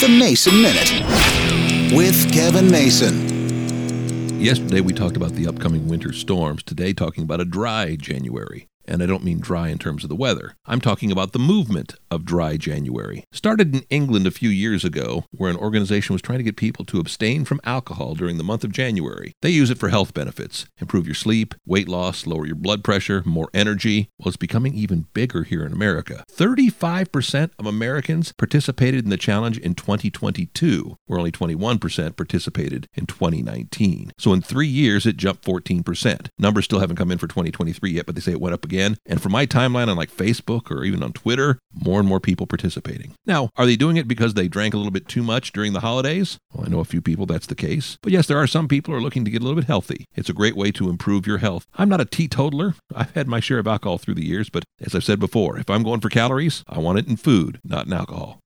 The Mason Minute with Kevin Mason. Yesterday we talked about the upcoming winter storms. Today, talking about a dry January. And I don't mean dry in terms of the weather. I'm talking about the movement of dry January. Started in England a few years ago, where an organization was trying to get people to abstain from alcohol during the month of January. They use it for health benefits improve your sleep, weight loss, lower your blood pressure, more energy. Well, it's becoming even bigger here in America. 35% of Americans participated in the challenge in 2022, where only 21% participated in 2019. So in three years, it jumped 14%. Numbers still haven't come in for 2023 yet, but they say it went up again. And from my timeline on like Facebook or even on Twitter, more and more people participating. Now, are they doing it because they drank a little bit too much during the holidays? Well, I know a few people that's the case. But yes, there are some people who are looking to get a little bit healthy. It's a great way to improve your health. I'm not a teetotaler. I've had my share of alcohol through the years, but as I've said before, if I'm going for calories, I want it in food, not in alcohol.